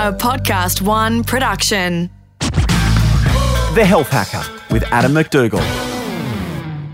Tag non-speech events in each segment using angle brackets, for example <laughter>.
a Podcast One production. The Health Hacker with Adam McDougall.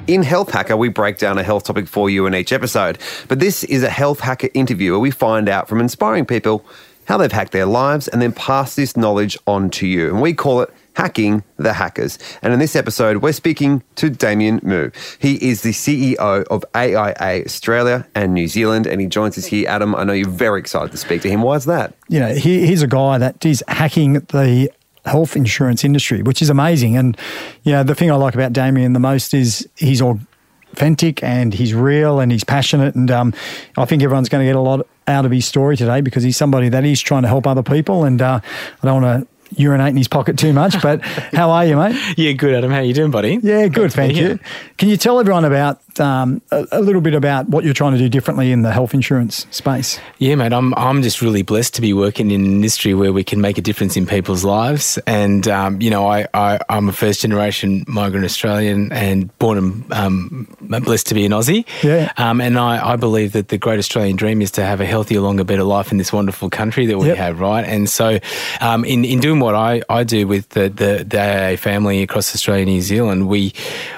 In Health Hacker, we break down a health topic for you in each episode. But this is a Health Hacker interview where we find out from inspiring people how they've hacked their lives and then pass this knowledge on to you. And we call it Hacking the Hackers. And in this episode, we're speaking to Damien Mu. He is the CEO of AIA Australia and New Zealand, and he joins us here. Adam, I know you're very excited to speak to him. Why is that? You know, he, he's a guy that is hacking the health insurance industry, which is amazing. And, you know, the thing I like about Damien the most is he's authentic and he's real and he's passionate. And um, I think everyone's going to get a lot out of his story today because he's somebody that is trying to help other people. And uh, I don't want to urinate in his pocket too much. But how are you, mate? <laughs> Yeah, good, Adam. How you doing, buddy? Yeah, good. Thank you. Can you tell everyone about um, a, a, little bit about what you're trying to do differently in the health insurance space? Yeah, mate. I'm I'm just really blessed to be working in an industry where we can make a difference in people's lives. And um, you know, I, I am a first generation migrant Australian and born and um, blessed to be an Aussie. Yeah. Um, and I, I believe that the great Australian dream is to have a healthier, longer, better life in this wonderful country that we Yep. have, right? And so, um, in in doing what I, I do with the, the the AIA family across Australia and New Zealand, we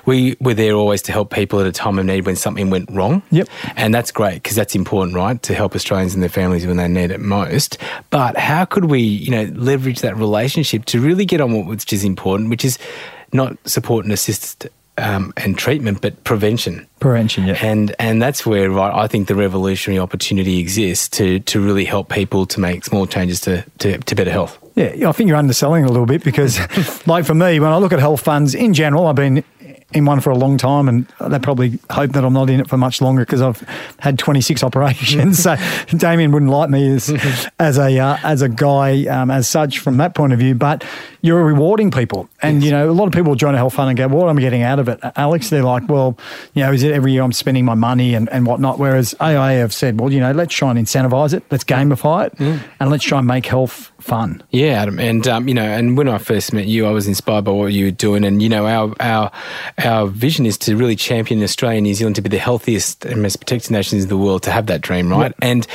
we were there always to help people at a time of need when something went wrong. Yep. And that's great because that's important, right? To help Australians and their families when they need it most. But how could we, you know, leverage that relationship to really get on what which is important, which is not support and assist um, and treatment, but prevention. Prevention, yeah. And and that's where right, I think the revolutionary opportunity exists to to really help people to make small changes to, to, to better health. Yeah, I think you're underselling a little bit because, <laughs> like for me, when I look at health funds in general, I've been in one for a long time, and they probably hope that I'm not in it for much longer because I've had 26 <laughs> operations. so Damien wouldn't like me as <laughs> as a uh, as a guy um, as such from that point of view. But you're rewarding people, and you know a lot of people join a health fund and go, "What am I getting out of it?" Alex, they're like, "Well, you know, is it every year I'm spending my money and, and whatnot?" Whereas AIA have said, "Well, you know, let's try and incentivize it, let's gamify it, and let's try and make health fun." Yeah, Adam, and um, you know, and when I first met you, I was inspired by what you were doing, and you know, our our our vision is to really champion Australia and New Zealand to be the healthiest and most protected nations in the world to have that dream, right? And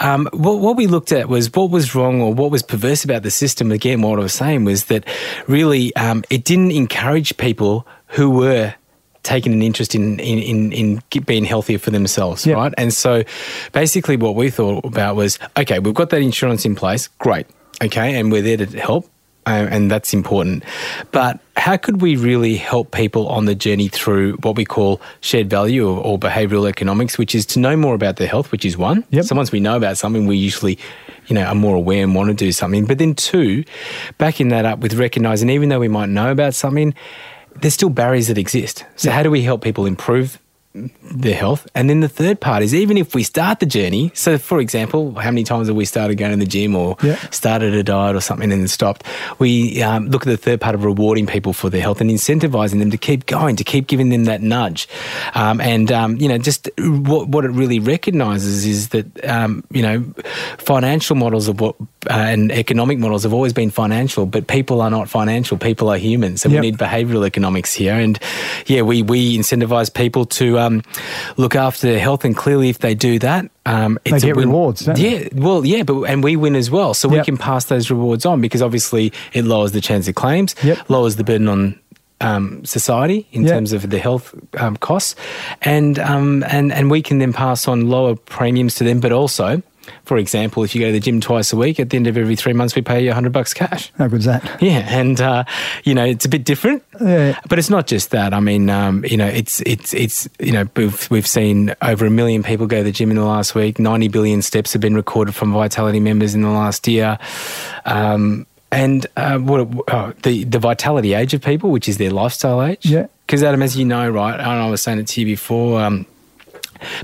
um, what, what we looked at was what was wrong or what was perverse about the system. Again, what I was saying was that really um, it didn't encourage people who were taking an interest in in, in, in being healthier for themselves, Yeah. right? And so basically what we thought about was, okay, we've got that insurance in place, great, okay, and we're there to help. And that's important. But how could we really help people on the journey through what we call shared value or, or behavioral economics, which is to know more about their health, which is one. Yep. So once we know about something, we usually, you know, are more aware and want to do something. But then two, backing that up with recognizing even though we might know about something, there's still barriers that exist. So how do we help people improve their health? And then the third part is even if we start the journey, so for example, how many times have we started going to the gym or Yeah. started a diet or something and then stopped? We um, look at the third part of rewarding people for their health and incentivizing them to keep going, to keep giving them that nudge. Um, and, um, you know, just what, what it really recognizes is that, um, you know, financial models of what uh, and economic models have always been financial, but people are not financial. People are human. So Yep. we need behavioral economics here. And yeah, we, we incentivize people to um, look after their health. And clearly, if they do that, um, it's a get rewards, they? Yeah, well, yeah, but and we win as well. So we can pass those rewards on because obviously it lowers the chance of claims, Yep. lowers the burden on um, society in Yep. terms of the health um, costs, and um, and and we can then pass on lower premiums to them, but also. For example, if you go to the gym twice a week, at the end of every three months, we pay you 100 bucks cash. How good's that? Yeah, and uh, you know it's a bit different, Yeah. but it's not just that. I mean, um, you know, it's it's it's you know we've we've seen over a million people go to the gym in the last week. Ninety billion steps have been recorded from Vitality members in the last year. Um, and uh, what oh, the the vitality age of people, which is their lifestyle age. Yeah. Because Adam, as you know, right, and I was saying it to you before. Um,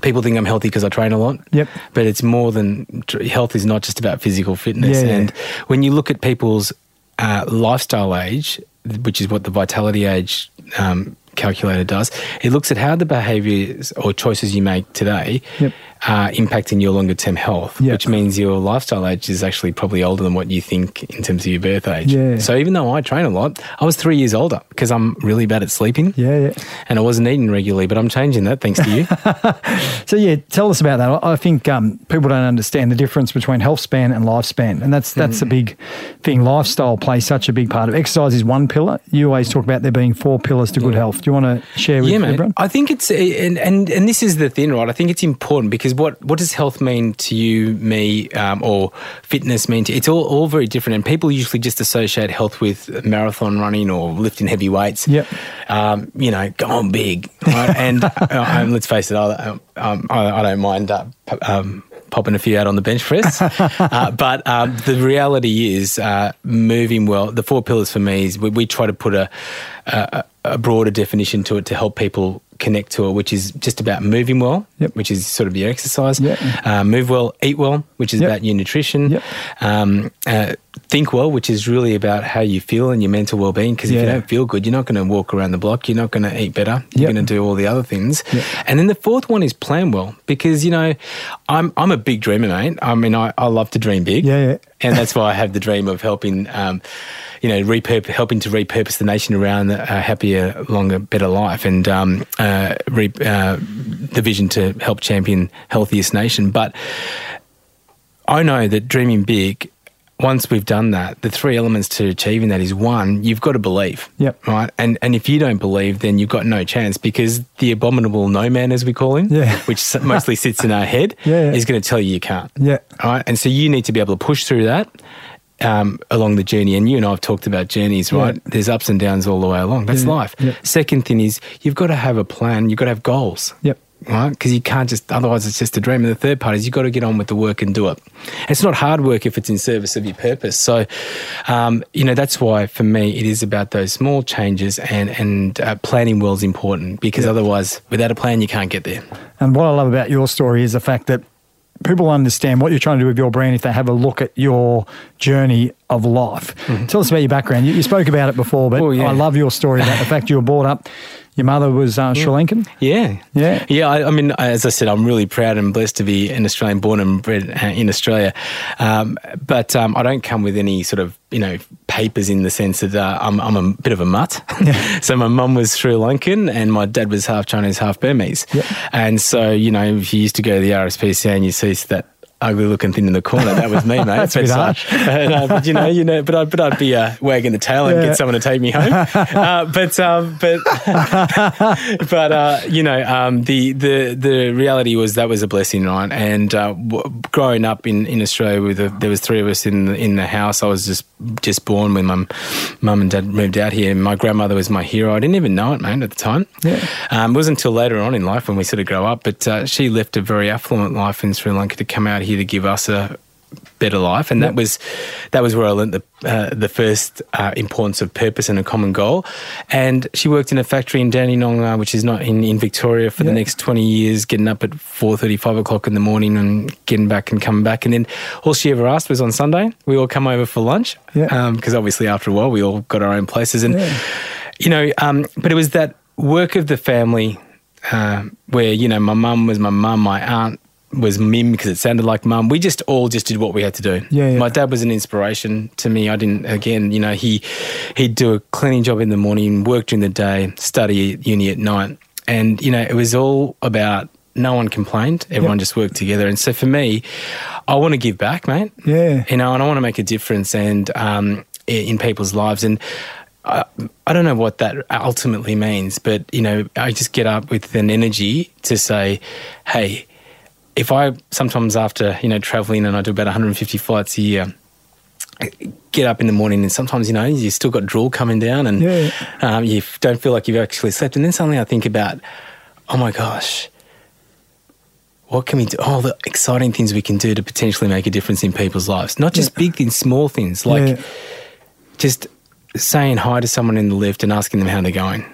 people think I'm healthy because I train a lot. Yep. But it's more than health is not just about physical fitness. Yeah, yeah. And when you look at people's uh, lifestyle age, which is what the vitality age um, calculator does. It looks at how the behaviours or choices you make today Yep. are impacting your longer term health, Yep. which means your lifestyle age is actually probably older than what you think in terms of your birth age. Yeah. So even though I train a lot, I was three years older because I'm really bad at sleeping. Yeah, yeah. And I wasn't eating regularly, but I'm changing that thanks to you. <laughs> So yeah, tell us about that. I think um, people don't understand the difference between health span and lifespan, and that's that's a Mm. big thing. Lifestyle plays such a big part of exercise. Is one pillar. You always talk about there being four pillars to good health. Do you want to share with yeah, man. everyone? I think it's and, and and this is the thing, right? I think it's important because what what does health mean to you, me, um, or fitness mean to? It's all all very different, and people usually just associate health with marathon running or lifting heavy weights. Yep. Um, you know, going big, right? <laughs> and uh, um, let's face it, I, um, I, I don't mind uh, um, popping a few out on the bench press. <laughs> uh, but um, the reality is, uh, moving well. The four pillars for me is we, we try to put a, a a broader definition to it to help people connect to it, which is just about moving well, Yep. which is sort of your exercise. Yep. Uh, move well, eat well, which is Yep. about your nutrition. Um, uh, think well, which is really about how you feel and your mental well-being. Because if you don't feel good, you're not going to walk around the block. You're not going to eat better. You're going to do all the other things. And then the fourth one is plan well, because you know, I'm I'm a big dreamer, mate. I mean, I, I love to dream big. Yeah, yeah. And that's why I have the dream of helping, um, you know, repurp- helping to repurpose the nation around a happier, longer, better life, and um, uh, re- uh, the vision to help champion healthiest nation. But I know that dreaming big, once we've done that, the three elements to achieving that is one, you've got to believe. Yep. Right. And and if you don't believe, then you've got no chance because the abominable no man, as we call him, Yeah. <laughs> which mostly sits in our head, <laughs> Yeah, yeah. is going to tell you you can't. Yeah. All right. And so you need to be able to push through that. Um, along the journey, and you and I have talked about journeys, right? Yeah. There's ups and downs all the way along. That's life. Second thing is you've got to have a plan. You've got to have goals Yep. Right? Because you can't just, otherwise it's just a dream. And the third part is you've got to get on with the work and do it. It's not hard work if it's in service of your purpose. So, um, you know, that's why for me it is about those small changes and, and uh, planning well is important because otherwise, without a plan, you can't get there. And what I love about your story is the fact that people understand what you're trying to do with your brand if they have a look at your journey of life. Tell us about your background. You, you spoke about it before, but Mm-hmm. Oh, yeah. I love your story about the fact you were brought up. Your mother was uh, Sri Lankan. Yeah. Yeah. Yeah. I, I mean, as I said, I'm really proud and blessed to be an Australian born and bred uh, in Australia. Um, but um, I don't come with any sort of, you know, papers in the sense that uh, I'm, I'm a bit of a mutt. <laughs> so my mum was Sri Lankan and my dad was half Chinese, half Burmese. Yep. And so, you know, if you used to go to the RSPCA and you see that ugly looking thing in the corner, that was me, <laughs> mate. That's But, uh, harsh. <laughs> no, but you know, you know, but I'd, but I'd be uh, wagging the tail and Yeah. get someone to take me home. <laughs> Uh, but um, but but uh, you know, um, the the the reality was that was a blessing, right? And uh, w- growing up in, in Australia, with a, there was three of us in the, in the house. I was just just born when my mum and dad moved out here. My grandmother was my hero. I didn't even know it, man, at the time. Yeah. Um, it wasn't until later on in life when we sort of grow up. But uh, she left a very affluent life in Sri Lanka to come out here to give us a better life, and that was that was where I learnt the uh, the first uh, importance of purpose and a common goal. And she worked in a factory in Dandenong, uh, which is not in, in Victoria, for the next twenty years, getting up at four thirty, five o'clock in the morning and getting back and coming back. And then all she ever asked was on Sunday we all come over for lunch, because obviously after a while we all got our own places, and Yeah. you know, um, but it was that work of the family uh, where you know my mum was my mum, my aunt was Mim because it sounded like mum. We just all just did what we had to do. Yeah, yeah. My dad was an inspiration to me. I didn't again, you know, he he'd do a cleaning job in the morning, work during the day, study at uni at night, and you know it was all about. No one complained. Everyone Yep. just worked together. And so for me, I want to give back, mate. Yeah. You know, and I want to make a difference and um, in people's lives. And I, I don't know what that ultimately means, but you know, I just get up with an energy to say, hey, if I sometimes after you know traveling and I do about 150 flights a year. Get up in the morning, and sometimes you know you still got drool coming down, and Yeah. um, you don't feel like you've actually slept. And then suddenly I think about, oh my gosh, what can we do? All the exciting things we can do to potentially make a difference in people's lives. Not just big things, small things like Yeah. just saying hi to someone in the lift and asking them how they're going.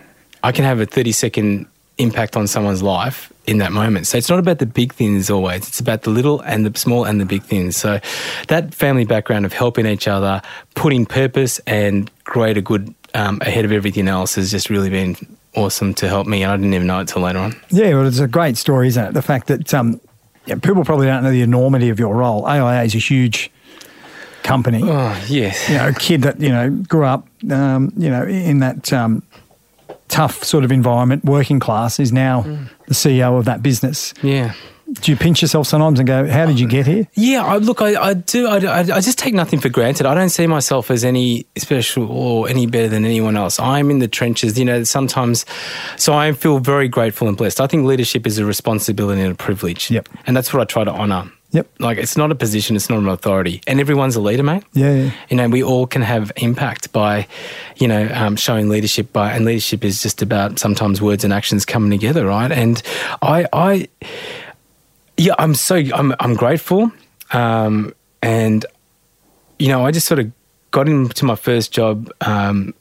I can have a 30 second impact on someone's life in that moment. So it's not about the big things always. It's about the little and the small and the big things. So that family background of helping each other, putting purpose and greater good um, ahead of everything else has just really been awesome to help me, and I didn't even know it till later on. Yeah, well, it's a great story, isn't it? The fact that um, yeah, people probably don't know the enormity of your role. AIA is a huge company. Oh yes, You know, a kid that you know grew up, um, you know, in that um, tough sort of environment, working class, is now mm. the CEO of that business. yeah. Do you pinch yourself sometimes and go, "How did you get here?" Yeah, I, look, I, I do. I, I, I just take nothing for granted. I don't see myself as any special or any better than anyone else. I'm in the trenches, you know, sometimes. So I feel very grateful and blessed. I think leadership is a responsibility and a privilege. Yep. And that's what I try to honour. Yep. Like, it's not a position, it's not an authority. And everyone's a leader, mate. Yeah, yeah. You know, we all can have impact by, you know, um, showing leadership by, and leadership is just about sometimes words and actions coming together, right? And I, I, yeah, I'm so I'm I'm grateful, um, and you know, I just sort of got into my first job, um,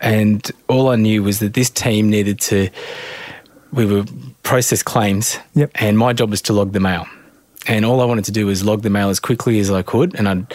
and all I knew was that this team needed to. We were process claims, Yep. and my job was to log the mail, and all I wanted to do was log the mail as quickly as I could, and I'd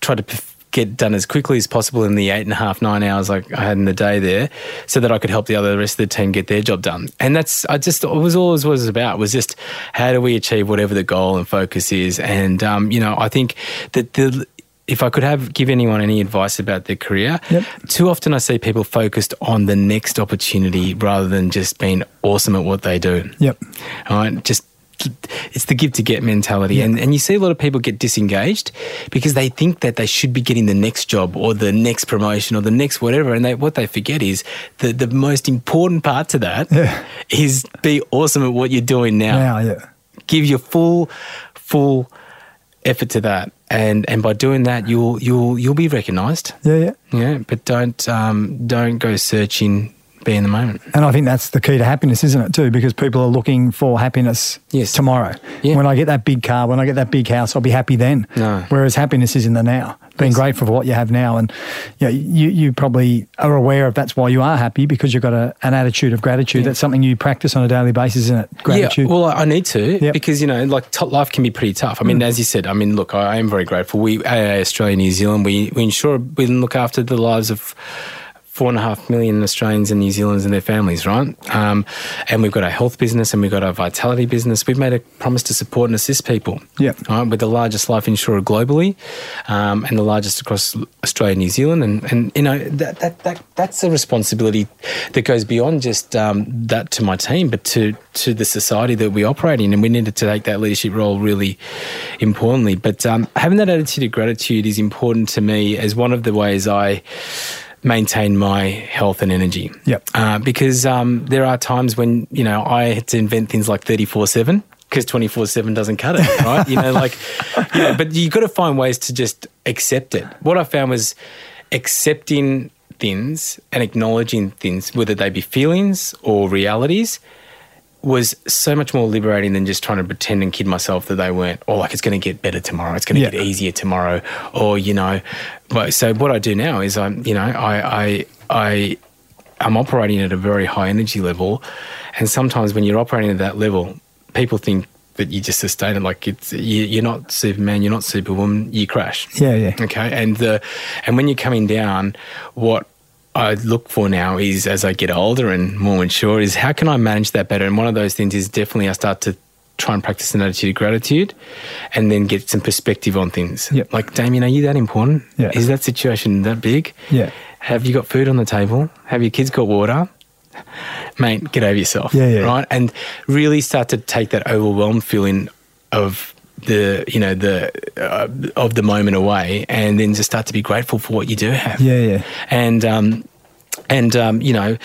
try to get done as quickly as possible in the eight and a half nine hours like I had in the day there, so that I could help the other rest of the team get their job done. And that's I just it was all it was about was just how do we achieve whatever the goal and focus is. And um, you know I think that the if I could have give anyone any advice about their career, Yep. too often I see people focused on the next opportunity rather than just being awesome at what they do. Yep. All right, just it's the give to get mentality, and and you see a lot of people get disengaged because they think that they should be getting the next job or the next promotion or the next whatever, and they what they forget is the the most important part to that is Yeah. be awesome at what you're doing now. Now, yeah. Give your full full effort to that, and and by doing that, you'll you'll you'll be recognised. Yeah, yeah. Yeah, but don't um, don't go searching. Be in the moment. And I think that's the key to happiness, isn't it, too? Because people are looking for happiness Yes. tomorrow. Yeah. When I get that big car, when I get that big house, I'll be happy then. No. Whereas happiness is in the now, being grateful for what you have now. And you, know, you, you probably are aware of that's why you are happy because you've got a, an attitude of gratitude. That's something you practice on a daily basis, isn't it? Gratitude. Yeah, well, I I need to Yep. because you know, like t- life can be pretty tough. I mean, mm. as you said, I mean, look, I am very grateful. We AIA Australia, New Zealand, we we ensure we look after the lives of. Four and a half million Australians and New Zealanders and their families, right? Um, and we've got our health business and we've got our vitality business. We've made a promise to support and assist people. Yeah. Right? We're the largest life insurer globally, um, and the largest across Australia and New Zealand. And, and you know that, that that that's a responsibility that goes beyond just um, that to my team, but to to the society that we operate in. And we needed to take that leadership role really importantly. But um, having that attitude of gratitude is important to me as one of the ways I maintain my health and energy. Yep. Uh, because um, there are times when you know I had to invent things like thirty four seven because twenty four seven doesn't cut it, <laughs> right? you know, like you know, but you've got to find ways to just accept it. What I found was accepting things and acknowledging things, whether they be feelings or realities. Was so much more liberating than just trying to pretend and kid myself that they weren't, or like it's going to get better tomorrow, it's going to Yeah. get easier tomorrow, or you know. But so what I do now is I'm, you know, I I I I'm operating at a very high energy level, and sometimes when you're operating at that level, people think that you just sustain it. Like it's you, you're not Superman, you're not Superwoman, you crash. Yeah, yeah. Okay, and the and when you're coming down, what I look for now is as I get older and more mature is how can I manage that better? And one of those things is definitely I start to try and practice an attitude of gratitude and then get some perspective on things. Yep. Like, Damien, are you that important? Yeah. Is that situation that big? Yeah. Have you got food on the table? Have your kids got water? Mate, get over yourself. Yeah, yeah. Right? And really start to take that overwhelmed feeling of the you know the uh, of the moment away and then just start to be grateful for what you do have Yeah, yeah. and um and um you know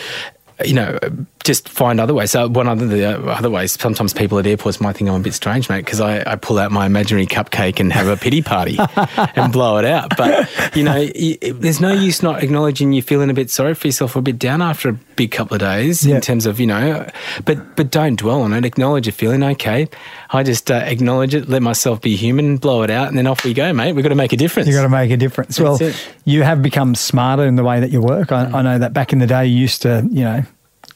you know just find other ways so one other the other ways sometimes people at airports might think i'm a bit strange mate because I, I pull out my imaginary cupcake and have a pity party <laughs> and blow it out but you know y- there's no use not acknowledging you're feeling a bit sorry for yourself or a bit down after a big couple of days Yeah. in terms of you know but but don't dwell on it acknowledge your feeling okay i just uh, acknowledge it let myself be human blow it out and then off we go mate we've got to make a difference You've got to make a difference. well, it. you have become smarter in the way that you work. I, I know that back in the day, you used to, you know,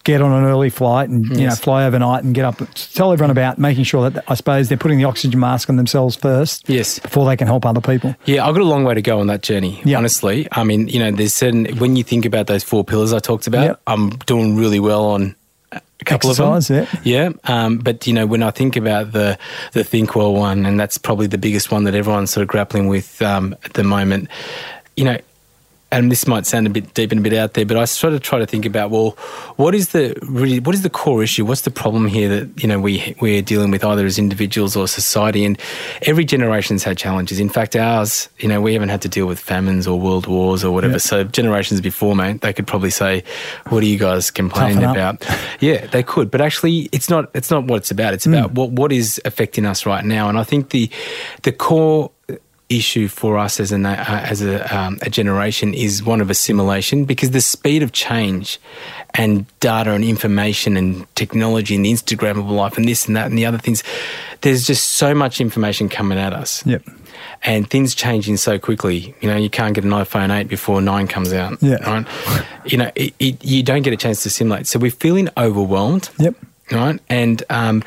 get on an early flight and you know fly overnight and get up. Tell everyone about making sure that I suppose they're putting the oxygen mask on themselves first. Yes. before they can help other people. Yeah, I've got a long way to go on that journey. Yeah. Honestly, I mean, you know, there's certain when you think about those four pillars I talked about, Yep. I'm doing really well on a couple Exercise, of them. Yeah, um, but you know, when I think about the the Think Well one, and that's probably the biggest one that everyone's sort of grappling with um, at the moment. You know, and this might sound a bit deep and a bit out there, but I sort of try to think about well, what is the really what is the core issue? What's the problem here that you know we we're dealing with either as individuals or society? And every generation's had challenges. In fact, ours, you know, we haven't had to deal with famines or world wars or whatever. Yeah. So generations before, mate, they could probably say, "What are you guys complaining about?" <laughs> Yeah, they could, but actually, it's not. It's not what it's about. It's hmm. about what what is affecting us right now. And I think the the core issue for us as a uh, as a, um, a generation is one of assimilation because the speed of change and data and information and technology and the Instagram of life and this and that and the other things. There's just so much information coming at us Yep. and things changing so quickly. You know, you can't get an iPhone 8 before 9 comes out. Yeah. Right? You know, it, it, you don't get a chance to simulate. So we're feeling overwhelmed. Yep. Right. And, um,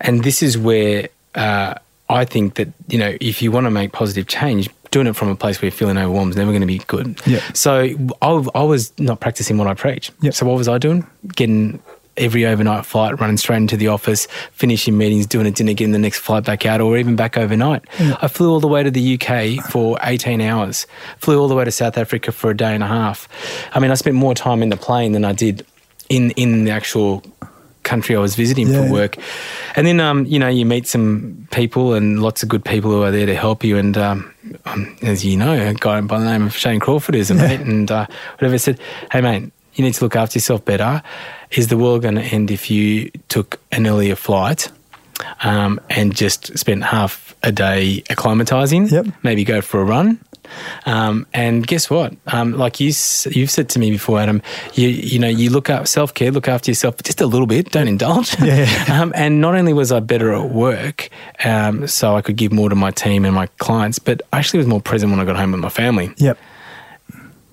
and this is where uh, I think that, you know, if you want to make positive change, doing it from a place where you're feeling overwhelmed is never going to be good. Yep. So I, I was not practicing what I preach. Yep. So what was I doing? Getting every overnight flight, running straight into the office, finishing meetings, doing a dinner, getting the next flight back out, or even back overnight. I flew all the way to the UK for 18 hours, flew all the way to South Africa for a day and a half. I mean, I spent more time in the plane than I did in, in the actual country I was visiting Yeah. for work. And then, um, you know, you meet some people and lots of good people who are there to help you. And um, um, as you know, a guy by the name of Shane Crawford is a mate, and uh, whatever said, "Hey, mate, you need to look after yourself better. Is the world going to end if you took an earlier flight um, and just spent half a day acclimatizing? Yep. Maybe go for a run." Um, and guess what? Um, like you, you've said to me before, Adam, you you know you look up self care, look after yourself just a little bit. Don't indulge. Yeah. <laughs> um, and not only was I better at work, um, so I could give more to my team and my clients, but I actually was more present when I got home with my family. Yep.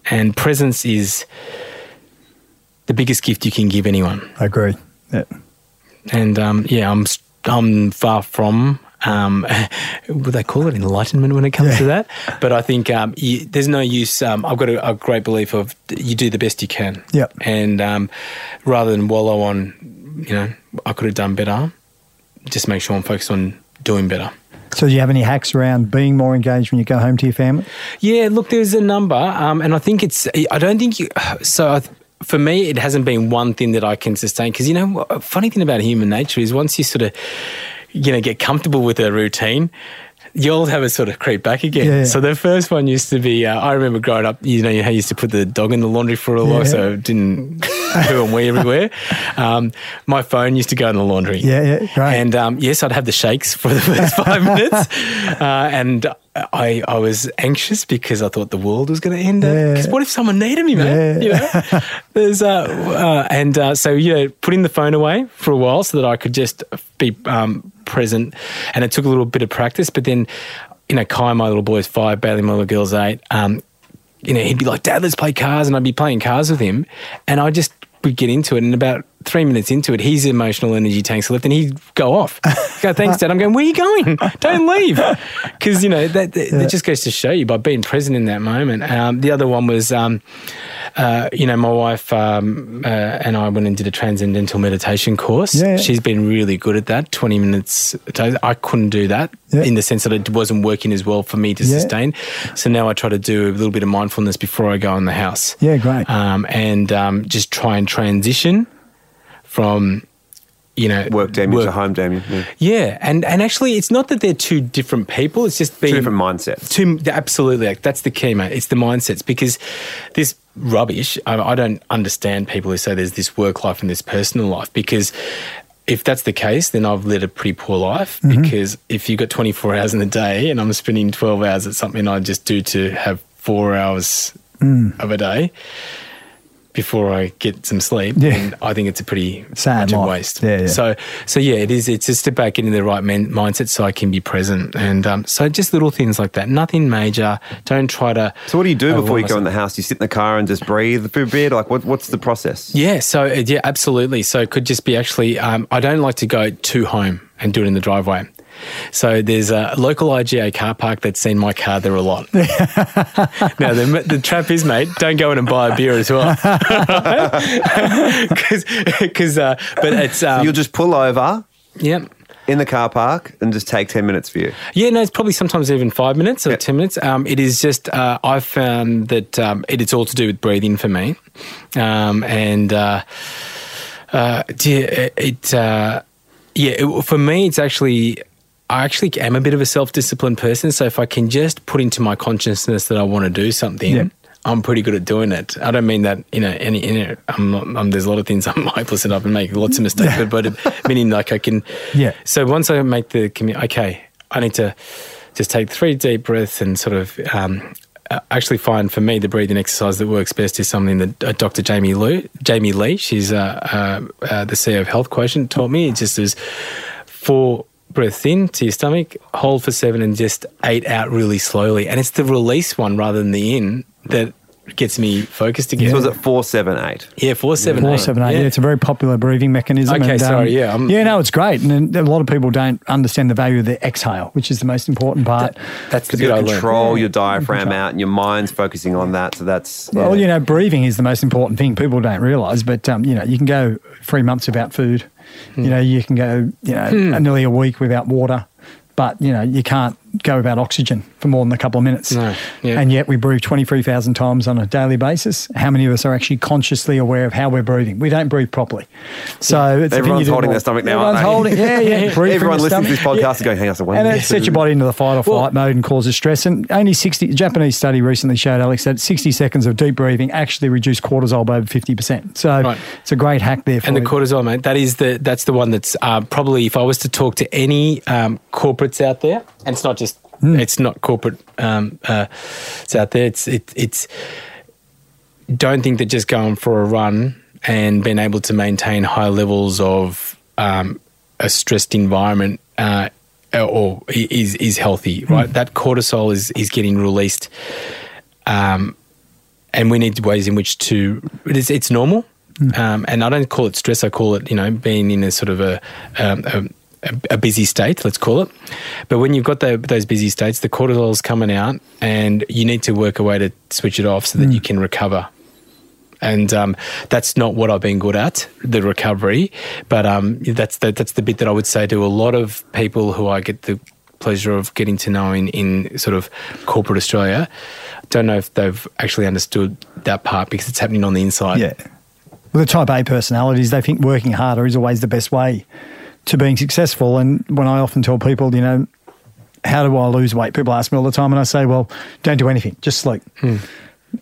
And presence is the biggest gift you can give anyone. I agree. Yep. And um, yeah, I'm I'm far from. Um, <laughs> would they call it enlightenment when it comes to that? But I think um, you, there's no use. Um, I've got a, a great belief of you do the best you can. Yep. And um, rather than wallow on, you know, I could have done better. Just make sure I'm focused on doing better. So, do you have any hacks around being more engaged when you go home to your family? Yeah, look, there's a number, um, and I think it's. I don't think you. <sighs> So I, for me, it hasn't been one thing that I can sustain because you know, a funny thing about human nature is once you sort of, you know, get comfortable with their routine. You'll have a sort of creep back again. Yeah. So the first one used to be. Uh, I remember growing up. You know how you used to put the dog in the laundry for a while, Yeah. so it didn't <laughs> poo and wee everywhere. Um, my phone used to go in the laundry. Yeah, yeah, great. And um, yes, I'd have the shakes for the first five <laughs> minutes, uh, and I I was anxious because I thought the world was going to end. Yeah. Because what if someone needed me, man? Yeah. You know, <laughs> there's uh, uh, and uh, so you know, putting the phone away for a while so that I could just be um, present, and it took a little bit of practice, but then. You know, Kai, my little boy's five, Bailey, my little girl's eight. Um, you know, he'd be like, Dad, let's play cars. And I'd be playing cars with him. And I just would get into it. And about three minutes into it, his emotional energy tanks are left and he'd go off. <laughs> go, thanks, Dad. I'm going, where are you going? Don't leave. <laughs> Because, you know, that, that, that just goes to show you by being present in that moment. Um, the other one was, um, uh, you know, my wife um, uh, and I went and did a transcendental meditation course. Yeah, yeah. She's been really good at that, 20 minutes. I couldn't do that Yeah. in the sense that it wasn't working as well for me to Yeah. sustain. So now I try to do a little bit of mindfulness before I go in the house. Yeah, great. Um, and um, just try and transition from, you know, Work Damien work- to home Damien. Yeah. Yeah, and and actually, it's not that they're two different people. It's just being Two different mindsets. Two, absolutely, like, that's the key, mate. It's the mindsets because this rubbish. I, I don't understand people who say there's this work life and this personal life because. If that's the case, then I've led a pretty poor life mm-hmm. because if you've got 24 hours in the day and I'm spending 12 hours at something I just do to have four hours mm. of a day, before I get some sleep, Yeah. and I think it's a pretty Sad much a waste. Yeah, yeah. So, so yeah, it is. It's just about getting the right men, mindset so I can be present, and um, so just little things like that. Nothing major. Don't try to. So what do you do before you overwhelm go in the house? You sit in the car and just breathe for a bit? Like what, what's the process? Yeah, so uh, yeah, absolutely. So it could just be actually. Um, I don't like to go to home and do it in the driveway. So there's a local IGA car park that's seen my car there a lot. <laughs> now the, the trap is, mate, don't go in and buy a beer as well, <laughs> because uh, but it's um, You'll just pull over yeah. in the car park and just take 10 minutes for you. Yeah, no, it's probably sometimes even five minutes or Yeah. 10 minutes. Um, it is just, uh, I've found that um, it, it's all to do with breathing for me. Um, and uh, uh, yeah, it, uh, yeah, it, for me, it's actually, I actually am a bit of a self disciplined person. So if I can just put into my consciousness that I want to do something, Yeah. I'm pretty good at doing it. I don't mean that you know any. any I'm not. I'm, there's a lot of things <laughs> I'm hopeless enough and make lots of mistakes, but but <laughs> meaning like I can. Yeah. So once I make the commu okay, I need to just take three deep breaths and sort of. Um, Actually, find for me the breathing exercise that works best is something that uh, Dr. Jamie Lee, Jamie Lee, she's uh, uh, uh, the CEO of Health Quotient, taught me. It just is four breaths in to your stomach, hold for seven, and just eight out really slowly. And it's the release one rather than the in that gets me focused again. So was it 478? yeah, four, seven, Four, eight. seven, eight. Yeah. it's a very popular breathing mechanism. Okay, and, um, sorry, yeah, I'm- yeah, no, it's great. And a lot of people don't understand the value of the exhale, which is the most important part. That's the Because bit you I got learned. control your diaphragm out and your mind's focusing on that. So that's. Well, you know, breathing is the most important thing. People don't realise, but um, you know, you can go three months without food. Hmm. You know, you can go, you know, nearly a week without water, but you know, you can't go without oxygen for more than a couple of minutes. No, yeah. And yet, we breathe twenty three thousand times on a daily basis. How many of us are actually consciously aware of how we're breathing? We don't breathe properly. So it's Everyone's holding their stomach now, Everyone's aren't holding, yeah, yeah. <laughs> Everyone listening to this podcast is going, hang on a second. And it sets your body into the fight or flight Well- mode and causes stress. And only 60, a Japanese study recently showed, Alex, that 60 seconds of deep breathing actually reduced cortisol by over 50%. So Right. it's a great hack there for And the you. cortisol, mate, that is the that's the one that's uh, probably if I was to talk to any um, corporates out there, and it's not just Hmm. it's not corporate, um, uh, it's out there. It's it, it's don't think that just going for a run and being able to maintain high levels of um, a stressed environment. Uh, or is is healthy, right? That cortisol is is getting released, um, and we need ways in which to. It is, it's normal, um, and I don't call it stress. I call it you know being in a sort of a um, a, a, a busy state. Let's call it. But when you've got the, those busy states, the cortisol's coming out, and you need to work a way to switch it off so that you can recover. And um, that's not what I've been good at, the recovery. But um, that's the, that's the bit that I would say to a lot of people who I get the pleasure of getting to know in, in sort of corporate Australia. I Don't know if they've actually understood that part because it's happening on the inside. Yeah. Well, the type A personalities, they think working harder is always the best way to being successful. And when I often tell people, you know, how do I lose weight? People ask me all the time, and I say, well, don't do anything, just sleep.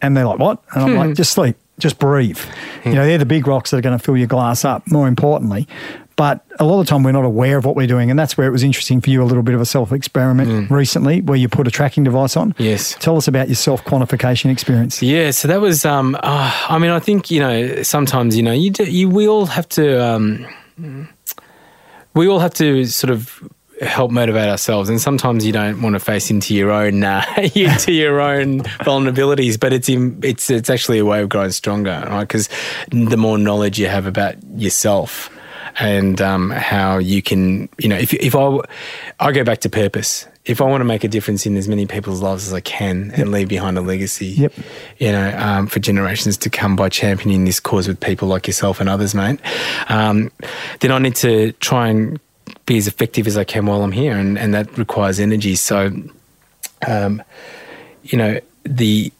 And they're like, what? And I'm like, just sleep, just breathe. You know, they're the big rocks that are going to fill your glass up, more importantly. But a lot of the time, we're not aware of what we're doing. And that's where it was interesting for you a little bit of a self experiment recently where you put a tracking device on. Yes. Tell us about your self quantification experience. Yeah, so that was. Um, uh, I mean, I think you know. Sometimes you know, you do, you we all have to. Um, we all have to sort of help motivate ourselves, and sometimes you don't want to face into your own uh, <laughs> into your own <laughs> vulnerabilities. But it's in, it's it's actually a way of growing stronger, right? Because the more knowledge you have about yourself. And um, how you can, you know, if if I, I go back to purpose. If I want to make a difference in as many people's lives as I can and leave behind a legacy, Yep. you know, um, for generations to come by championing this cause with people like yourself and others, mate, um, then I need to try and be as effective as I can while I'm here, and, and that requires energy. So, um, you know, the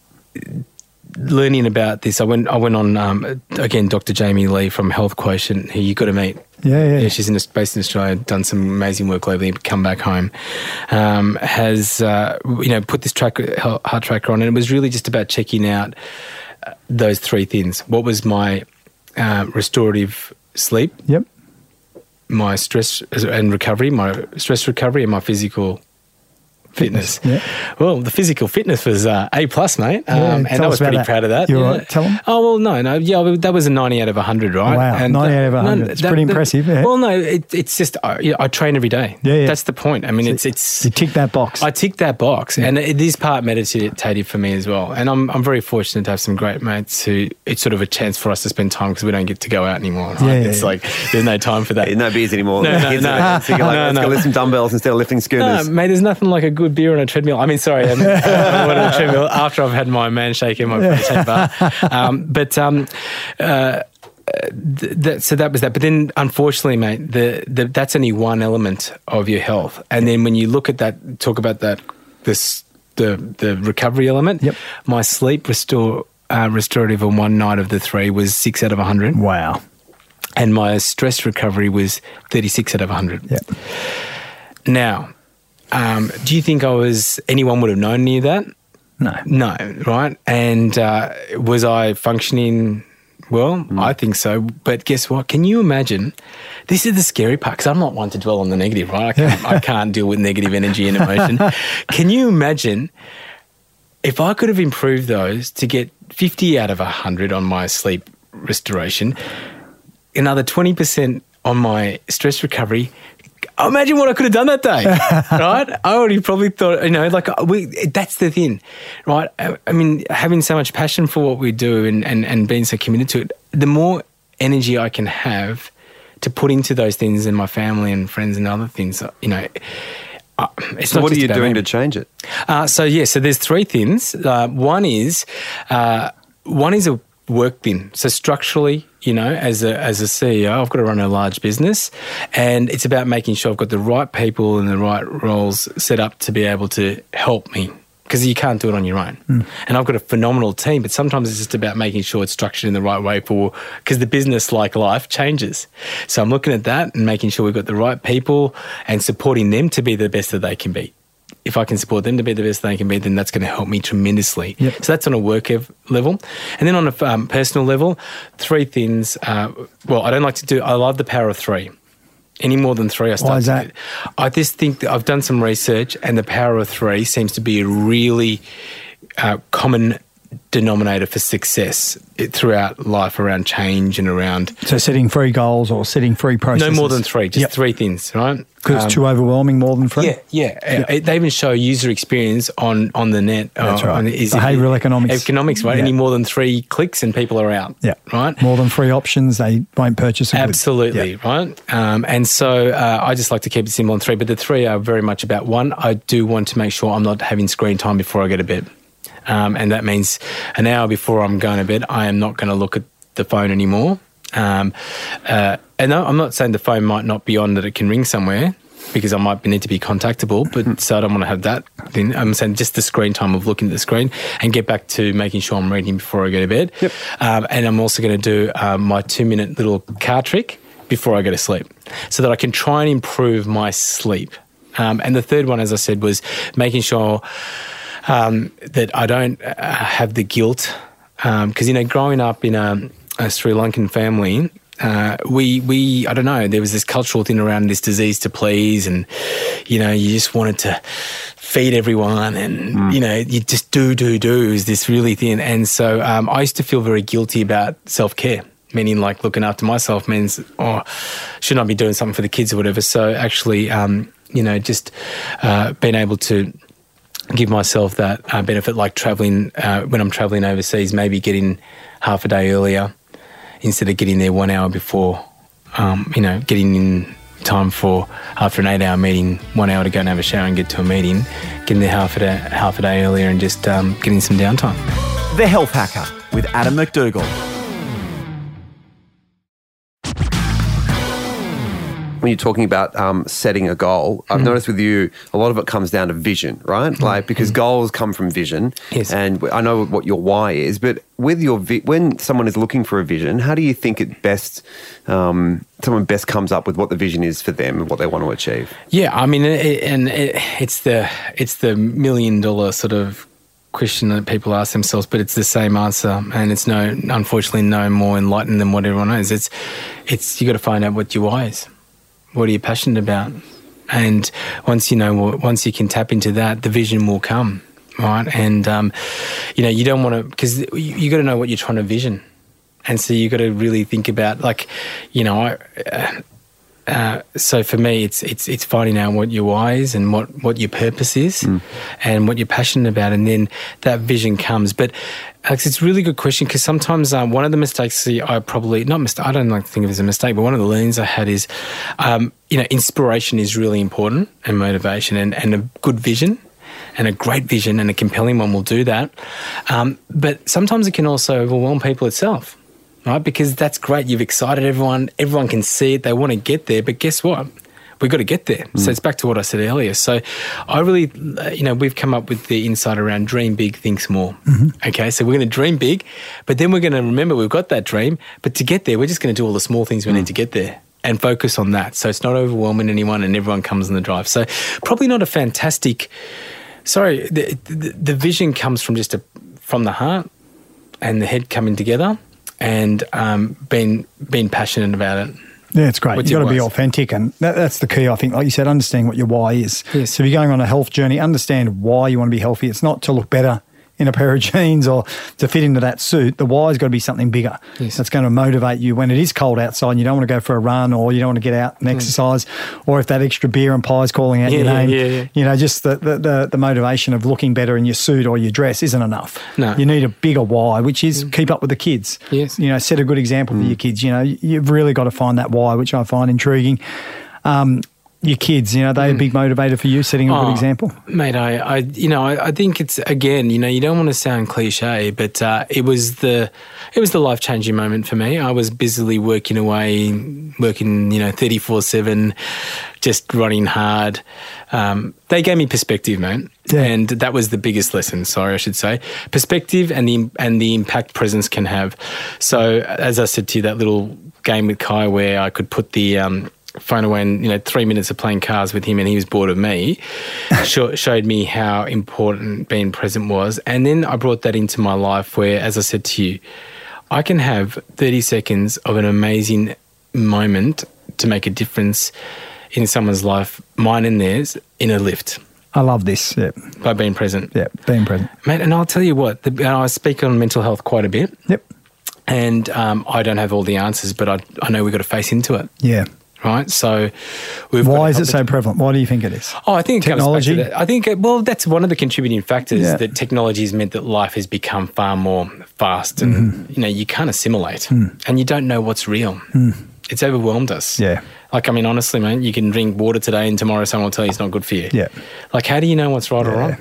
learning about this, I went, I went on um, again, Dr. Jamie Lee from Health Quotient, who you got to meet. Yeah, yeah. Yeah, she's in, based in Australia, done some amazing work lately, come back home. Um, has, uh, you know, put this track, heart tracker on, and it was really just about checking out uh, those three things. What was my uh, restorative sleep, Yep. my stress and recovery, my stress recovery, and my physical Fitness. yeah. Well, the physical fitness was uh, A plus, mate, um, Yeah, and I was pretty that. proud of that. You yeah. all right? Tell 'em. Oh well, no, no, yeah, well, that was a ninety out of hundred, right? Wow, 90 out of 100. It's pretty impressive, yeah. Well, no, it, it's just I, you know, I train every day. Yeah, yeah. That's the point. I mean, it's it's You tick that box. I tick that box, and it is part meditative for me as well. And I'm I'm very fortunate to have some great mates who it's sort of a chance for us to spend time because we don't get to go out anymore. Right? Yeah, yeah, it's yeah. like there's no time for that. Yeah, <laughs> no beers anymore. No, no, Kids no. are- So No, let's no. go lift some dumbbells instead of lifting No, mate, there's nothing like a good beer on a treadmill. I mean, sorry, um, <laughs> on a treadmill after I've had my man shake and my protein bar. Um, but um, uh, th- that, so that was that. But then, unfortunately, mate, the, the that's only one element of your health. And then when you look at that, talk about that, this the the recovery element. Yep. My sleep restore. Uh, restorative on one night of the three was six out of 100 wow. and my stress recovery was 36 out of 100 Yeah. now, um, do you think I was anyone would have known any of that? No. No, right? And uh, was I functioning well? I think so. But guess what? Can you imagine? This is the scary part because I'm not one to dwell on the negative, right? I can't, I <laughs> can't deal with negative energy and emotion. Can you imagine if I could have improved those to get 50 out of 100 on my sleep restoration, another 20% on my stress recovery. Imagine what I could have done that day, <laughs> right? I already probably thought, you know, like we, that's the thing, right? I, I mean, having so much passion for what we do and, and, and being so committed to it, the more energy I can have to put into those things and my family and friends and other things, you know, uh, it's So not what are you doing to change it? Uh, so yeah, so there's three things. Uh, one is uh, one is a work bin. So structurally, you know, as a as a CEO, I've got to run a large business, and it's about making sure I've got the right people and the right roles set up to be able to help me. Because you can't do it on your own, hmm. and I've got a phenomenal team. But sometimes it's just about making sure it's structured in the right way for because the business, like life, changes. So I'm looking at that and making sure we've got the right people and supporting them to be the best that they can be if I can support them to be the best they can be, then that's going to help me tremendously. Yep. So that's on a work ev- level. And then on a um, personal level, three things. Uh, well, I don't like to do, I love the power of three. Any more than three, I start. Why is that? I just think that I've done some research, and the power of three seems to be a really uh, common denominator for success throughout life around change and around So setting free goals or setting free processes. no more than three, just Yep. three things, right? Because Um, it's too overwhelming more than three. yeah, yeah. Uh, They even show user experience on on the net. That's uh, right. is Behavioural economics. Economics, right? Any more than three clicks and people are out. Yeah. Right. More than three options, they won't purchase a. Absolutely, right? Um, and so uh, I just like to keep it simple on three, but the three are very much about one, I do want to make sure I'm not having screen time before I go to bed. Um, and that means an hour before I'm going to bed, I am not going to look at the phone anymore. Um, uh, and I'm not saying the phone might not be on that it can ring somewhere because I might need to be contactable, but so I don't want to have that. Then I'm saying just the screen time of looking at the screen and get back to making sure I'm reading before I go to bed. Yep. Um, and I'm also going to do um, my two minute little car trick before I go to sleep so that I can try and improve my sleep. Um, and the third one, as I said, was making sure um, that I don't uh, have the guilt. Because, you know, growing up in a, a Sri Lankan family, uh, we, we, I don't know, there was this cultural thing around this disease to please, and, you know, you just wanted to feed everyone, and, you know, you just do, do, do is this really thing. And so um, I used to feel very guilty about self care meaning like looking after myself means oh shouldn't i be doing something for the kids or whatever so actually um, you know just uh, being able to give myself that uh, benefit like traveling uh, when i'm traveling overseas maybe getting half a day earlier instead of getting there one hour before um, you know getting in time for after an eight hour meeting one hour to go and have a shower and get to a meeting getting there half a day half a day earlier and just um, getting some downtime The Health Hacker with Adam McDougall. When you're talking about um, setting a goal. I've noticed with you, a lot of it comes down to vision, right? Like because goals come from vision, Yes. and I know what your why is. But with your vi- when someone is looking for a vision, how do you think it best um, someone best comes up with what the vision is for them and what they want to achieve? Yeah, I mean, it, and it, it's the it's the million dollar sort of question that people ask themselves, but it's the same answer, and it's no, unfortunately, no more enlightened than what everyone knows. It's it's you got to find out what your why is. What are you passionate about? And once you know, once you can tap into that, the vision will come, right? And um, you know, you don't want to because you, you got to know what you're trying to vision, and so you got to really think about like, you know, I. Uh, uh, so for me, it's it's it's finding out what your why is and what, what your purpose is, and what you're passionate about, and then that vision comes. But Alex, it's a really good question because sometimes um, one of the mistakes I probably not mistake. I don't like to think of it as a mistake, but one of the learnings I had is, um, you know, inspiration is really important and motivation and, and a good vision and a great vision and a compelling one will do that. Um, but sometimes it can also overwhelm people itself right? Because that's great. You've excited everyone. Everyone can see it. They want to get there. But guess what? We've got to get there. So hmm. it's back to what I said earlier. So I really, uh, you know, we've come up with the insight around dream big, think small. Mm-hmm. Okay. So we're going to dream big, but then we're going to remember we've got that dream. But to get there, we're just going to do all the small things we need hmm. to get there. And focus on that. So it's not overwhelming anyone and everyone comes in the drive. So, probably not a fantastic, sorry, the, the, the vision comes from just a, from the heart and the head coming together and um, being being passionate about it. Yeah, it's great. You've got to be authentic, and that, that's the key. I think, like you said, understanding what your why is. Yes. So if you're going on a health journey, understand why you want to be healthy. It's not to look better in a pair of <laughs> jeans or to fit into that suit. The why's got to be something bigger. Yes. That's going to motivate you when it is cold outside and you don't want to go for a run or you don't want to get out and exercise, or if that extra beer and pie is calling out your Hmm. Yeah, name. yeah, yeah. You know, just the, the, the, the motivation of looking better in your suit or your dress isn't enough. No. You need a bigger why, which is keep up with the kids. Yes. You know, set a good example for your kids. You know, you've really got to find that why, which I find intriguing. Um, your kids, you know, they a big motivator for you, setting a good Oh, example. mate. I, I, you know, I, I think it's again, you know, you don't want to sound cliche, but uh, it was the, it was the life changing moment for me. I was busily working away, working, you know, thirty four seven, just running hard. Um, they gave me perspective, mate, Yeah. and that was the biggest lesson. Sorry, I should say perspective and the and the impact presence can have. So, as I said to you, that little game with Kai where I could put the um, phone away and you know three minutes of playing cards with him and he was bored of me <laughs> sho- showed me how important being present was and then i brought that into my life where as i said to you i can have 30 seconds of an amazing moment to make a difference in someone's life mine and theirs in a lift I love this. Yeah, by being present yeah, being present. mate and i'll tell you what the, i speak on mental health quite a bit Yep. and um, i don't have all the answers but i, I know we've got to face into it Yeah. Right so we've Why is it so prevalent? Why do you think it is? Oh, I think it Technology? Comes back to that. I think, uh, well, that's one of the contributing factors Yeah. that technology has meant that life has become far more fast and, Mm-hmm. you know, you can't assimilate and you don't know what's real. It's overwhelmed us. Yeah. Like, I mean, honestly, man, you can drink water today and tomorrow someone will tell you it's not good for you. Yeah. Like, how do you know what's right or wrong?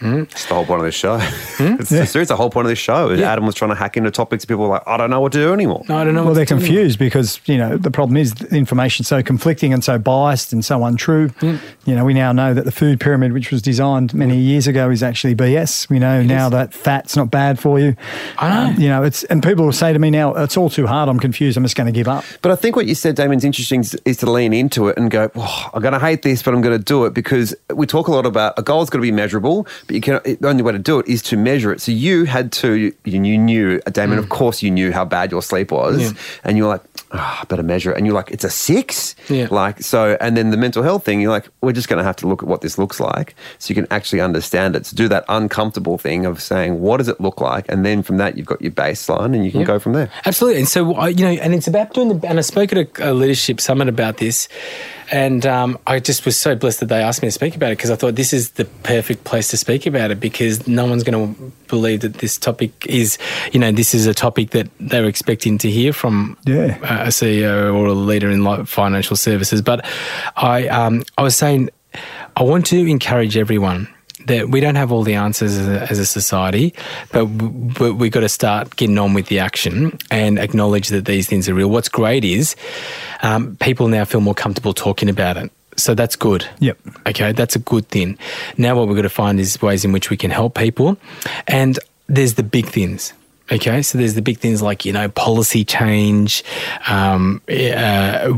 It's the whole point of this show. <laughs> Hmm? it's, it's, it's the whole point of this show. Adam was trying to hack into topics. People were like, I don't know what to do anymore. No, I don't know. Well, what they're to do. confused because you know the problem is the information's so conflicting and so biased and so untrue. Hmm. You know, we now know that the food pyramid, which was designed many years ago, is actually BS. We know now is. that fat's not bad for you. I know. Um, you know, it's and people will say to me now, "It's all too hard. I'm confused. I'm just going to give up." But I think what you said, Damien's interesting is, is to lean into it and go, oh, I'm going to hate this, but I'm going to do it because we talk a lot about a goal's got to be measurable, but you can the only way to do it is to measure it. So you had to, you, you knew, Damien, of course, you knew how bad your sleep was, Mm. Yeah. and you're like, oh, I better measure it. And you're like, it's a six? Yeah. Like, so, and then the mental health thing, you're like, we're just going to have to look at what this looks like so you can actually understand it. To do that uncomfortable thing of saying, what does it look like? And then from that, you've got your baseline and you can Yeah. go from there. Absolutely. And so, I- you know, and it's about doing the, and I spoke at a, a leadership summit about this. And um, I just was so blessed that they asked me to speak about it because I thought this is the perfect place to speak about it because no one's going to believe that this topic is, you know, this is a topic that they're expecting to hear from Yeah. uh, a CEO or a leader in financial services. But I, um, I was saying, I want to encourage everyone that we don't have all the answers as a, as a society, but, but we've got to start getting on with the action and acknowledge that these things are real. What's great is um, people now feel more comfortable talking about it. So that's good. Yep. Okay, that's a good thing. Now, what we've got to find is ways in which we can help people. And there's the big things. Okay, so there's the big things like you know policy change. Um, uh,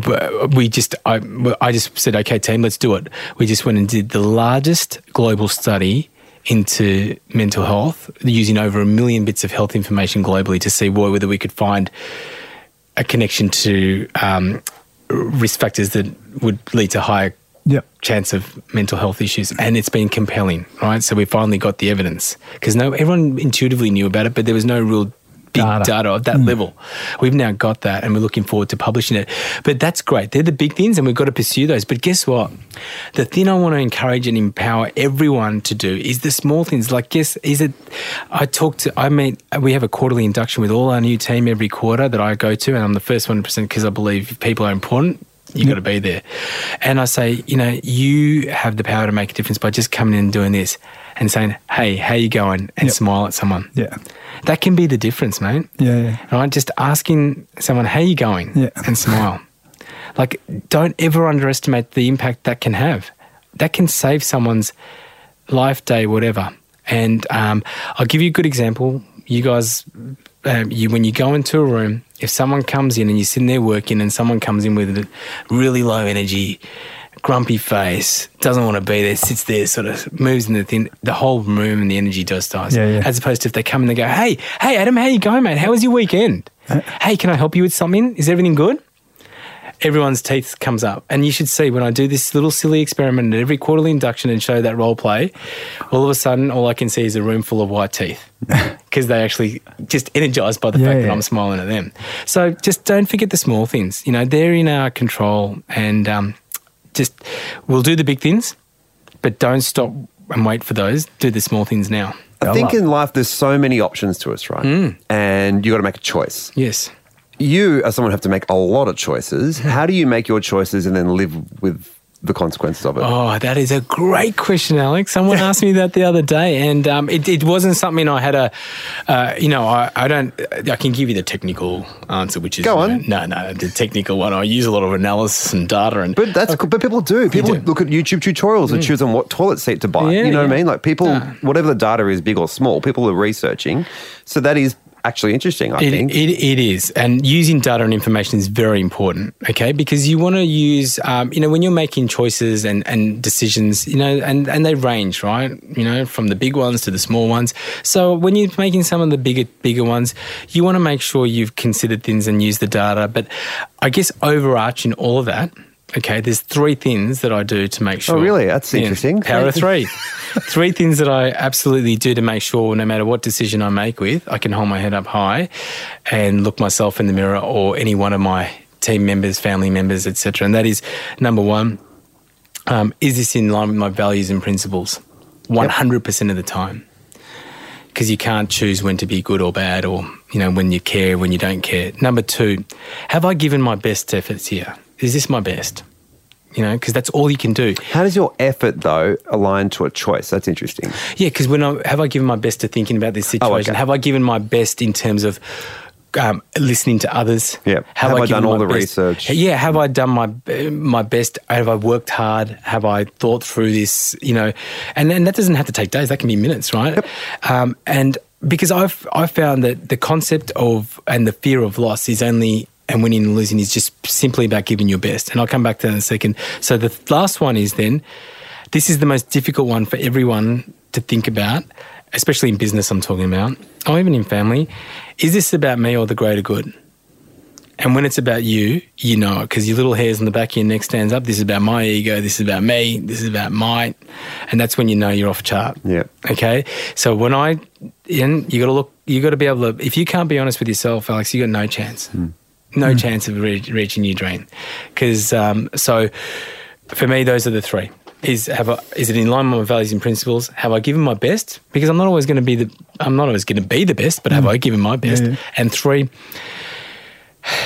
we just I, I just said okay, team, let's do it. We just went and did the largest global study into mental health using over a million bits of health information globally to see whether we could find a connection to um, risk factors that would lead to higher Yep. chance of mental health issues, and it's been compelling, right? So we finally got the evidence because no, everyone intuitively knew about it, but there was no real big Data. data, of that mm. level. We've now got that, and we're looking forward to publishing it. But that's great; they're the big things, and we've got to pursue those. But guess what? The thing I want to encourage and empower everyone to do is the small things. Like, guess is it? I talk to, I mean, we have a quarterly induction with all our new team every quarter that I go to, and I'm the first one to present because I believe people are important you got to be there. And I say, you know, you have the power to make a difference by just coming in and doing this and saying, hey, how you going? And Yep. smile at someone. Yeah. That can be the difference, mate. Yeah, yeah. Right? Just asking someone, how you going? Yeah. And smile. Like, don't ever underestimate the impact that can have. That can save someone's life, day, whatever. And um, I'll give you a good example. You guys, um, you when you go into a room, if someone comes in and you're sitting there working, and someone comes in with a really low energy, grumpy face, doesn't want to be there, sits there, sort of moves in the thing, the whole room and the energy does dies. Yeah, yeah. As opposed to if they come and they go, "Hey, hey, Adam, how you going, mate? How was your weekend? hey, can I help you with something? Is everything good?" Everyone's teeth comes up. And you should see when I do this little silly experiment at every quarterly induction and show that role play, all of a sudden, all I can see is a room full of white teeth <laughs> because they actually just energized by the Yeah, fact that. I'm smiling at them. So just don't forget the small things. You know, they're in our control and um, just we'll do the big things, but don't stop and wait for those. Do the small things now. I think in life there's so many options to us, right? And you've got to make a choice. Yes. You, as someone, have to make a lot of choices. How do you make your choices and then live with the consequences of it? Oh, that is a great question, Alex. Someone <laughs> asked me that the other day, and um, it, it wasn't something I had a, uh, you know, I, I don't, I can give you the technical answer, which is Go you on. know, no, no, the technical one. I use a lot of analysis and data, and But that's but people do. People do. look at YouTube tutorials and choose on what toilet seat to buy. Yeah, you know what. I mean? Like people, whatever the data is, big or small, people are researching. So that is actually interesting. I It, think. it, it is. And using data and information is very important, okay? Because you want to use, um, you know, when you're making choices and, and decisions, you know, and, and they range, right? You know, from the big ones to the small ones. So when you're making some of the bigger, bigger ones, you want to make sure you've considered things and used the data. But I guess overarching all of that, okay, there's three things that I do to make sure. Oh, really? That's interesting. Power of three. <laughs> three things that I absolutely do to make sure no matter what decision I make with, I can hold my head up high and look myself in the mirror or any one of my team members, family members, etc. And that is number one, um, is this in line with my values and principles? 100% of the time. Because you can't choose when to be good or bad or, you know, when you care, when you don't care. Number two, have I given my best efforts here? Is this my best? You know, because that's all you can do. How does your effort though align to a choice? That's interesting. Yeah, because when I have I given my best to thinking about this situation? Oh, okay. Have I given my best in terms of um, listening to others? Yeah. Have I given done all the best- research? Yeah. Have I done my my best? Have I worked hard? Have I thought through this? You know, and and that doesn't have to take days. That can be minutes, right? Um, and because I've I've found that the concept of and the fear of loss is only. And winning and losing is just simply about giving your best. And I'll come back to that in a second. So the last one is then this is the most difficult one for everyone to think about, especially in business, I'm talking about, or even in family. Is this about me or the greater good? And when it's about you, you know it because your little hairs on the back of your neck stands up. This is about my ego. This is about me. This is about mine. And that's when you know you're off chart. Yeah. Okay. So when I, and you got to look, you got to be able to, if you can't be honest with yourself, Alex, you got no chance. Hmm. No hmm. chance of re- reaching your dream. Because, um, so for me, those are the three. Is have I, is it in line with my values and principles? Have I given my best? Because I'm not always going to be the I'm not always going to be the best, but have hmm. I given my best? yeah. And three,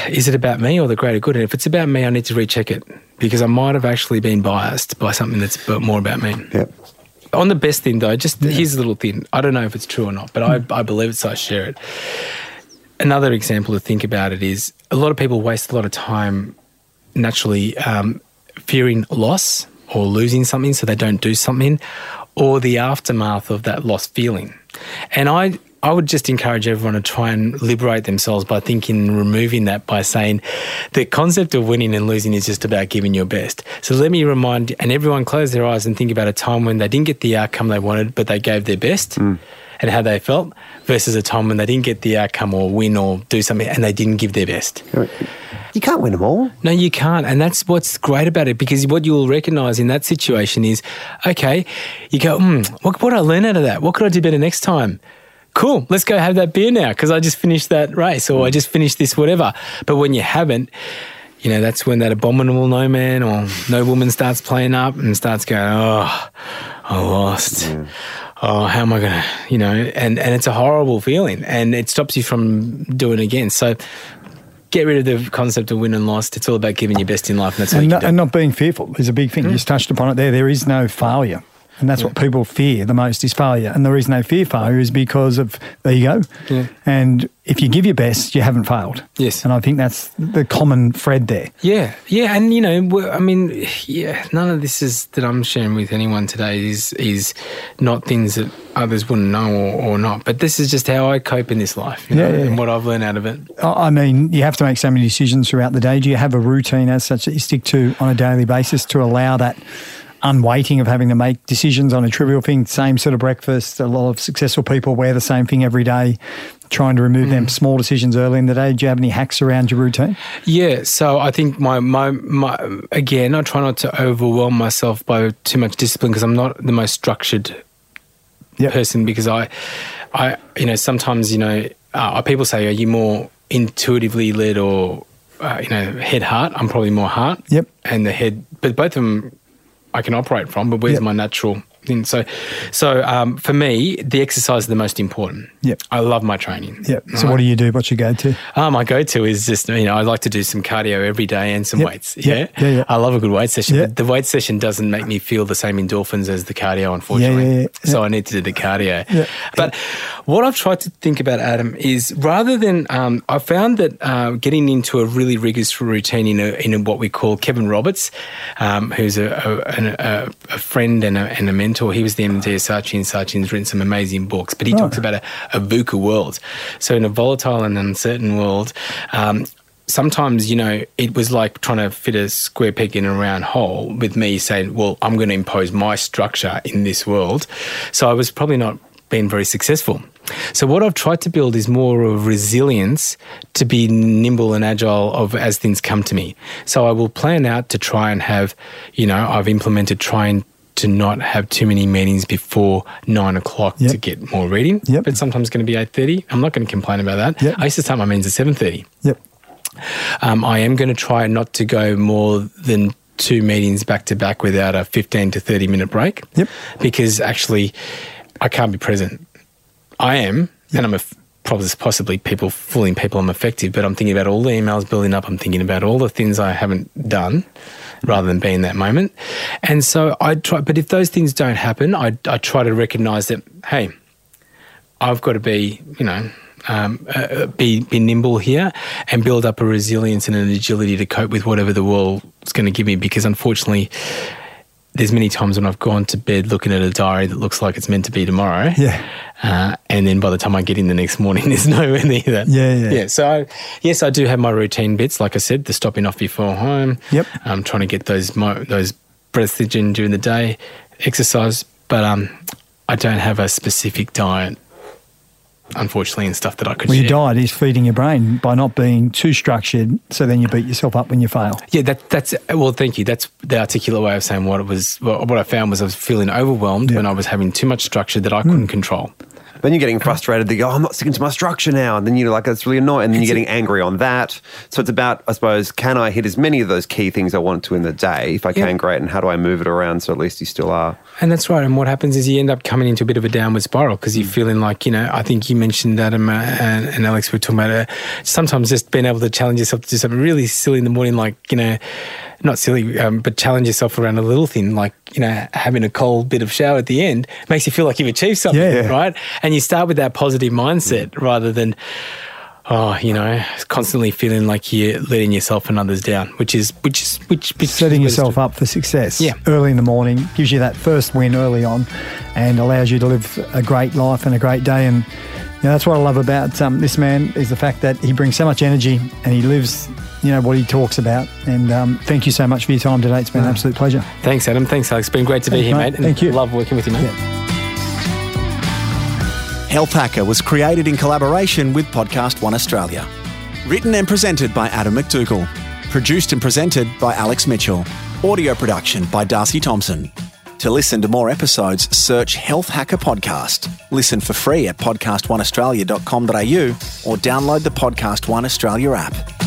is it about me or the greater good? And if it's about me, I need to recheck it because I might have actually been biased by something that's more about me. Yeah. On the best thing though, just here's a little thing. I don't know if it's true or not, but I, hmm. I believe it, so I share it. Another example to think about it is a lot of people waste a lot of time naturally um, fearing loss or losing something, so they don't do something, or the aftermath of that lost feeling. And I I would just encourage everyone to try and liberate themselves by thinking and removing that by saying the concept of winning and losing is just about giving your best. So let me remind, and everyone close their eyes and think about a time when they didn't get the outcome they wanted, but they gave their best and how they felt versus a time when they didn't get the outcome or win or do something and they didn't give their best. You can't win them all. No, you can't. And that's what's great about it because what you'll recognize in that situation is okay, you go, hmm, what, what did I learn out of that? What could I do better next time? Cool, let's go have that beer now because I just finished that race or I just finished this whatever. But when you haven't, you know, that's when that abominable no man or no woman starts playing up and starts going, oh, I lost. Oh, how am I going to, you know, and, and it's a horrible feeling and it stops you from doing it again. So get rid of the concept of win and loss. It's all about giving your best in life and that's and, you not, can and not being fearful is a big Mm. thing. You just touched upon it there. There is no failure. And that's what people fear the most is failure. And the reason they fear failure is because of, there you go. Yeah. And if you give your best, you haven't failed. Yes. And I think that's the common thread there. Yeah, yeah, and you know, I mean, yeah, none of this is that I'm sharing with anyone today is is not things that others wouldn't know or, or not. But this is just how I cope in this life, you know, Yeah, yeah. and what I've learned out of it. I mean, you have to make so many decisions throughout the day. Do you have a routine as such that you stick to on a daily basis to allow that unweighting of having to make decisions on a trivial thing? Same sort of breakfast. A lot of successful people wear the same thing every day, trying to remove Mm. them small decisions early in the day. Do you have any hacks around your routine? Yeah, so I think my, my my again, I try not to overwhelm myself by too much discipline because I'm not the most structured Yep. person because I, I you know sometimes you know uh, people say are you more intuitively led or uh, you know head heart? I'm probably more heart. Yep. And the head, but both of them I can operate from. But where's my natural So, so um, for me, the exercise is the most important. Yep. I love my training. Yep. So what do you do? What's your go-to? Uh, my go-to is just you know I like to do some cardio every day and some Yep. weights. Yeah. Yeah? Yeah, yeah. I love a good weight session. Yeah. But the weight session doesn't make me feel the same endorphins as the cardio, unfortunately. yeah, yeah. So I need to do the cardio. Yeah. But what I've tried to think about, Adam, is rather than um, I found that uh, getting into a really rigorous routine in, a, in a, what we call Kevin Roberts, um, who's a, a, a, a friend and a, and a mentor. He was the MD of Saatchi and Saatchi's written some amazing books, but he talks about a, a VUCA world. So in a volatile and uncertain world, um, sometimes, you know, it was like trying to fit a square peg in a round hole with me saying, well, I'm going to impose my structure in this world. So I was probably not being very successful. So what I've tried to build is more of resilience to be nimble and agile of as things come to me. So I will plan out to try and have, you know, I've implemented trying to not have too many meetings before nine o'clock Yep. to get more reading. Yep. But sometimes it's going to be eight thirty. I'm not going to complain about that. Yep. I used to start my meetings at seven thirty. Yep. Um, I am going to try not to go more than two meetings back to back without a 15 to 30 minute break. Yep. Because actually, I can't be present. I am, and I'm a probably possibly people fooling people I'm effective, but I'm thinking about all the emails building up. I'm thinking about all the things I haven't done rather than be in that moment. And so I try, but if those things don't happen, I, I try to recognize that, hey, I've got to be, you know, um, uh, be be nimble here and build up a resilience and an agility to cope with whatever the world's going to give me. Because unfortunately, there's many times when I've gone to bed looking at a diary that looks like it's meant to be tomorrow. Yeah. Uh, and then by the time I get in the next morning, <laughs> there's nowhere near that. Yeah, yeah. Yeah. So, I, yes, I do have my routine bits. Like I said, the stopping off before home. Yep. I'm trying to get those mo- those breaths in during the day, exercise. But um, I don't have a specific diet, unfortunately, and stuff that I could Well, your diet is feeding your brain by not being too structured, so then you beat yourself up when you fail. Yeah, that, that's well. Thank you. That's the articulate way of saying what it was. What, what I found was I was feeling overwhelmed Yeah. when I was having too much structure that I couldn't mm. control. Then you're getting frustrated. They go, oh, I'm not sticking to my structure now. And then you're like, that's really annoying. And then you're getting angry on that. So it's about, I suppose, can I hit as many of those key things I want to in the day? If I Yeah. can, great. And how do I move it around so at least you still are? And that's right. And what happens is you end up coming into a bit of a downward spiral because you're feeling like, you know, I think you mentioned that um, and, and Alex were talking about uh, sometimes just being able to challenge yourself to do something really silly in the morning, like, you know, not silly, um, but challenge yourself around a little thing, like, you know, having a cold bit of shower at the end makes you feel like you've achieved something, Yeah. right? And you start with that positive mindset rather than, oh, you know, constantly feeling like you're letting yourself and others down, which is, which is, which, which Setting is yourself up for success Yeah. early in the morning gives you that first win early on and allows you to live a great life and a great day. And you know, that's what I love about um, this man is the fact that he brings so much energy and he lives, you know, what he talks about. And um, thank you so much for your time today. It's been an absolute pleasure. Thanks, Adam. Thanks, Alex. It's been great to be here, mate. mate. and Thank you. Love working with you, mate. Health Hacker was created in collaboration with Podcast One Australia. Written and presented by Adam McDougall. Produced and presented by Alex Mitchell. Audio production by Darcy Thompson. To listen to more episodes, search Health Hacker Podcast. Listen for free at podcastoneaustralia.com.au or download the Podcast One Australia app.